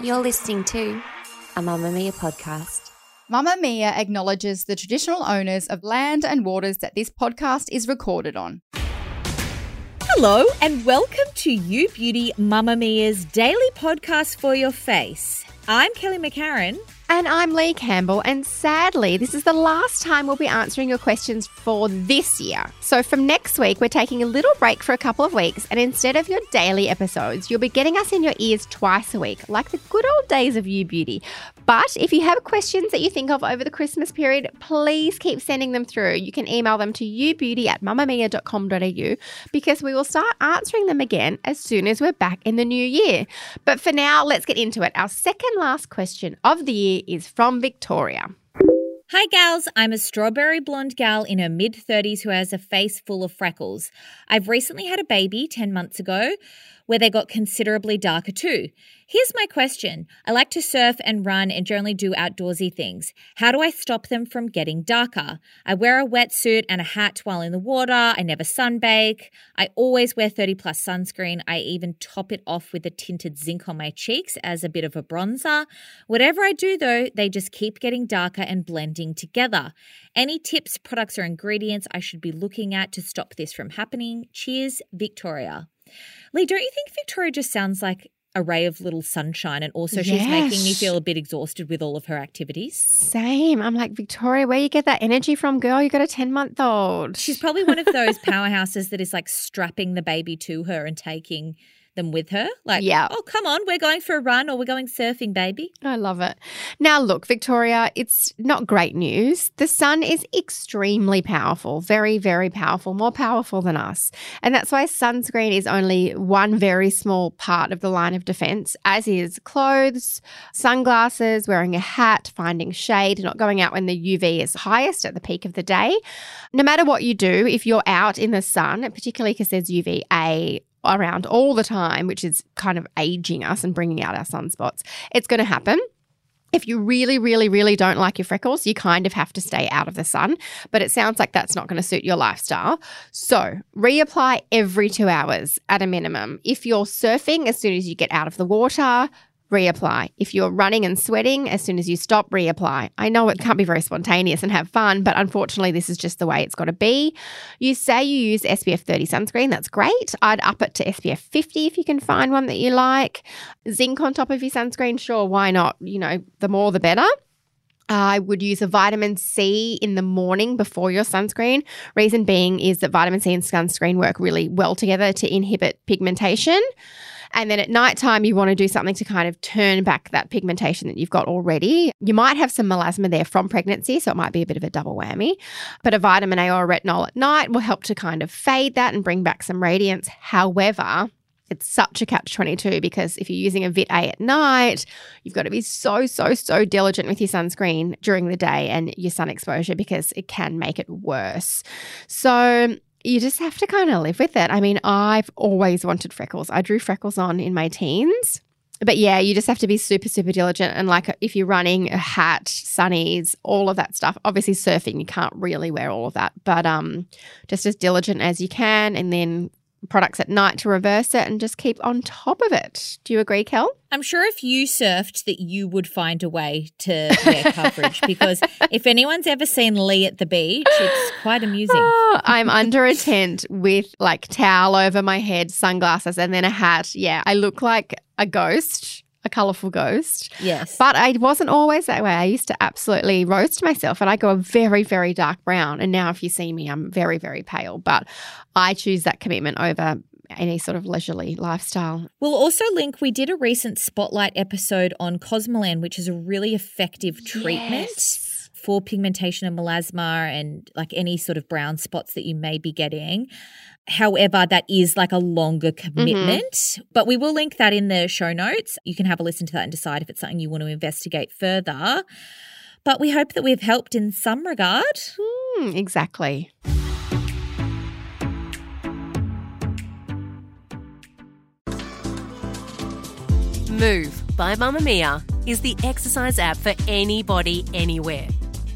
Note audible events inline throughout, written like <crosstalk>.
You're listening to a Mamamia podcast. Mamamia acknowledges the traditional owners of land and waters that this podcast is recorded on. Hello, and welcome to You Beauty Mamamia's daily podcast for your face. I'm Kelly McCarren. And I'm Leigh Campbell, and sadly, this is the last time we'll be answering your questions for this year. So, from next week, we're taking a little break for a couple of weeks, and instead of your daily episodes, you'll be getting us in your ears twice a week, like the good old days of You Beauty. But if you have questions that you think of over the Christmas period, please keep sending them through. You can email them to youbeauty at mamamia.com.au because we will start answering them again as soon as we're back in the new year. But for now, let's get into it. Our second last question of the year is from Victoria. Hi, gals. I'm a strawberry blonde gal in her mid 30s who has a face full of freckles. I've recently had a baby 10 months ago where they got considerably darker too. Here's my question I like to surf and run and generally do outdoorsy things. How do I stop them from getting darker? I wear a wetsuit and a hat while in the water. I never sunbake. I always wear 30 plus sunscreen. I even top it off with a tinted zinc on my cheeks as a bit of a bronzer. Whatever I do though, they just keep getting darker and blending together. Any tips, products, or ingredients I should be looking at to stop this from happening? Cheers, Victoria. Leigh, don't you think Victoria just sounds like a ray of little sunshine and also she's Yes. making me feel a bit exhausted with all of her activities? Same. I'm like, Victoria, where you get that energy from, girl? You got a 10 month old. She's probably one of <laughs> those powerhouses that is like strapping the baby to her and taking them with her. Like, Yeah. oh, come on, we're going for a run or we're going surfing, baby. I love it. Now, look, Victoria, it's not great news. The sun is extremely powerful, very, very powerful, more powerful than us. And that's why sunscreen is only one very small part of the line of defense, as is clothes, sunglasses, wearing a hat, finding shade, not going out when the UV is highest at the peak of the day. No matter what you do, if you're out in the sun, particularly because there's UVA around all the time, which is kind of aging us and bringing out our sunspots, it's going to happen. If you really, really, really don't like your freckles, you kind of have to stay out of the sun. But it sounds like that's not going to suit your lifestyle. So reapply every two hours at a minimum. If you're surfing, as soon as you get out of the water, reapply. If you're running and sweating, as soon as you stop, reapply. I know it can't be very spontaneous and have fun, but unfortunately, this is just the way it's got to be. You say you use SPF 30 sunscreen, that's great. I'd up it to SPF 50 if you can find one that you like. Zinc on top of your sunscreen, sure, why not? You know, the more the better. I would use a vitamin C in the morning before your sunscreen. Reason being is that vitamin C and sunscreen work really well together to inhibit pigmentation. And then at nighttime, you want to do something to kind of turn back that pigmentation that you've got already. You might have some melasma there from pregnancy, so it might be a bit of a double whammy. But a vitamin A or a retinol at night will help to kind of fade that and bring back some radiance. However, it's such a catch 22 because if you're using a Vit A at night, you've got to be so, so, so diligent with your sunscreen during the day and your sun exposure because it can make it worse. So, you just have to kind of live with it. I mean, I've always wanted freckles. I drew freckles on in my teens. But yeah, you just have to be super, super diligent. And like if you're running a hat, sunnies, all of that stuff, obviously surfing, you can't really wear all of that. But um, just as diligent as you can. And then products at night to reverse it and just keep on top of it. Do you agree, Kel? I'm sure if you surfed that you would find a way to wear <laughs> coverage because if anyone's ever seen Leigh at the beach, it's quite amusing. Oh, I'm under a tent with like towel over my head, sunglasses, and then a hat. Yeah, I look like a ghost, a colorful ghost. Yes. But I wasn't always that way. I used to absolutely roast myself and I go a very, very dark brown. And now if you see me, I'm very, very pale. But I choose that commitment over any sort of leisurely lifestyle. We'll also link, we did a recent spotlight episode on Cosmelan, which is a really effective treatment Yes. for pigmentation and melasma and like any sort of brown spots that you may be getting. However, that is like a longer commitment, but we will link that in the show notes. You can have a listen to that and decide if it's something you want to investigate further. But we hope that we've helped in some regard. Hmm, exactly. Move by Mamamia is the exercise app for anybody, anywhere.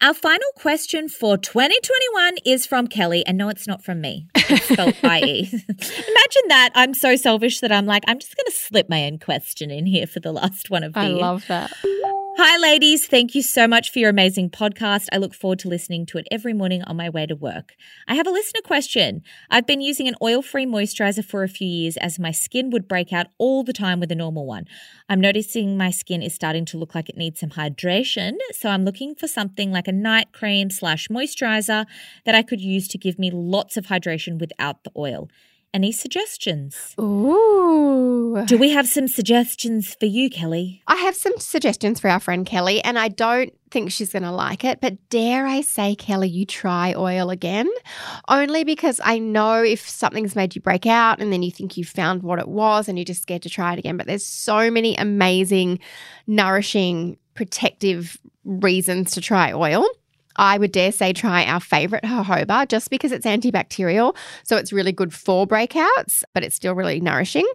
Our final question for 2021 is from Kelly, and no, it's not from me. It's spelled <laughs> IE. <laughs> Imagine that. I'm so selfish that I'm like, I'm just going to slip my own question in here for the last one of the I year. love that. Hi, ladies. Thank you so much for your amazing podcast. I look forward to listening to it every morning on my way to work. I have a listener question. I've been using an oil free moisturizer for a few years as my skin would break out all the time with a normal one. I'm noticing my skin is starting to look like it needs some hydration, so I'm looking for something like a night cream slash moisturizer that I could use to give me lots of hydration without the oil. Any suggestions? Ooh. Do we have some suggestions for you, Kelly? I have some suggestions for our friend Kelly, and I don't think she's going to like it, but dare I say, Kelly, you try oil again? Only because I know if something's made you break out and then you think you found what it was and you're just scared to try it again. But there's so many amazing, nourishing, protective reasons to try oil. I would dare say try our favorite jojoba just because it's antibacterial. So it's really good for breakouts, but it's still really nourishing.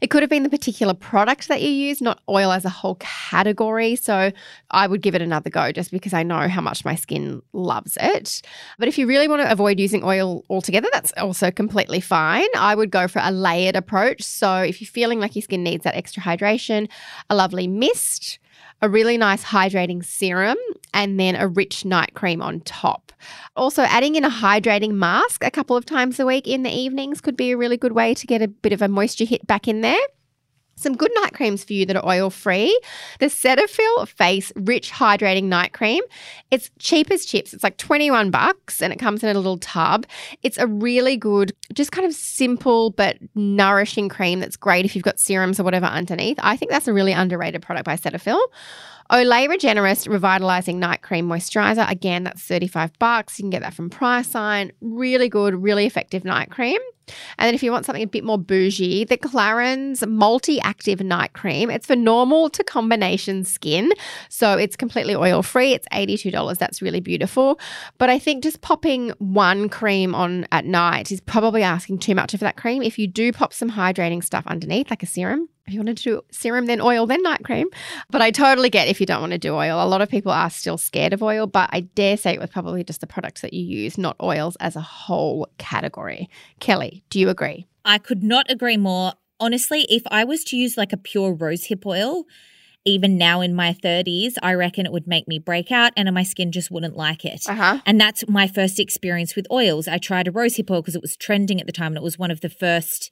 It could have been the particular product that you use, not oil as a whole category. So I would give it another go just because I know how much my skin loves it. But if you really want to avoid using oil altogether, that's also completely fine. I would go for a layered approach. So if you're feeling like your skin needs that extra hydration, a lovely mist a really nice hydrating serum, and then a rich night cream on top. Also, adding in a hydrating mask a couple of times a week in the evenings could be a really good way to get a bit of a moisture hit back in there. Some good night creams for you that are oil free. The Cetaphil Face Rich Hydrating Night Cream. It's cheap as chips. It's like 21 bucks and it comes in a little tub. It's a really good, just kind of simple but nourishing cream that's great if you've got serums or whatever underneath. I think that's a really underrated product by Cetaphil. Oh, Olay Regenerist Revitalizing Night Cream Moisturizer. Again, that's 35 bucks. You can get that from Priceline. Really good, really effective night cream. And then if you want something a bit more bougie, the Clarins Multi-Active Night Cream. It's for normal to combination skin. So it's completely oil-free. It's $82. That's really beautiful. But I think just popping one cream on at night is probably asking too much of that cream. If you do pop some hydrating stuff underneath, like a serum, you want to do serum, then oil, then night cream. But I totally get if you don't want to do oil. A lot of people are still scared of oil, but I dare say it was probably just the products that you use, not oils as a whole category. Kelly, do you agree? I could not agree more. Honestly, if I was to use like a pure rosehip oil, even now in my 30s, I reckon it would make me break out and my skin just wouldn't like it. Uh-huh. And that's my first experience with oils. I tried a rosehip oil because it was trending at the time and it was one of the first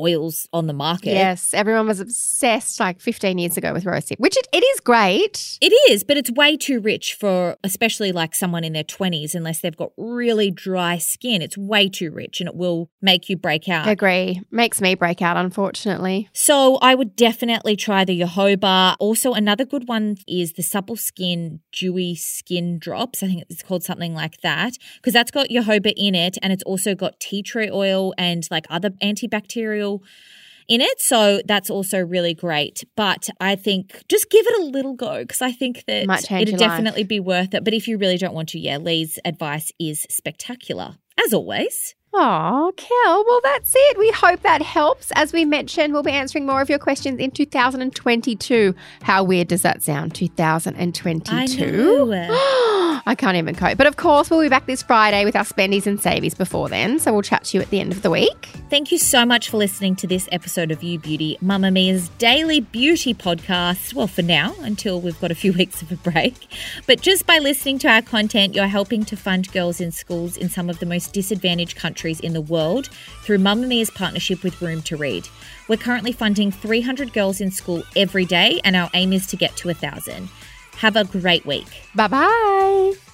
oils on the market. Yes, everyone was obsessed like 15 years ago with rosehip, which it, it is great. It is, but it's way too rich for especially like someone in their 20s unless they've got really dry skin. It's way too rich and it will make you break out. Agree. Makes me break out, unfortunately. So I would definitely try the jojoba. Also, another good one is the supple skin dewy skin drops. I think it's called something like that because that's got jojoba in it, and it's also got tea tree oil and like other antibacterial in it. So that's also really great. But I think just give it a little go because I think that it'd your life. definitely be worth it. But if you really don't want to, yeah, Leigh's advice is spectacular as always. Oh, Kel. Well, that's it. We hope that helps. As we mentioned, we'll be answering more of your questions in 2022. How weird does that sound? 2022. <gasps> <gasps> <gasps> I can't even cope. But of course, we'll be back this Friday with our spendies and savies before then. So we'll chat to you at the end of the week. Thank you so much for listening to this episode of You Beauty, Mamamia's daily beauty podcast. Well, for now, until we've got a few <laughs> weeks of a break. But just by listening to our content, you're helping to fund girls in schools in some of the most disadvantaged countries in the world through Mamamia's partnership with Room to Read. We're currently funding 300 girls in school every day, and our aim is to get to a thousand. Have a great week. Bye bye.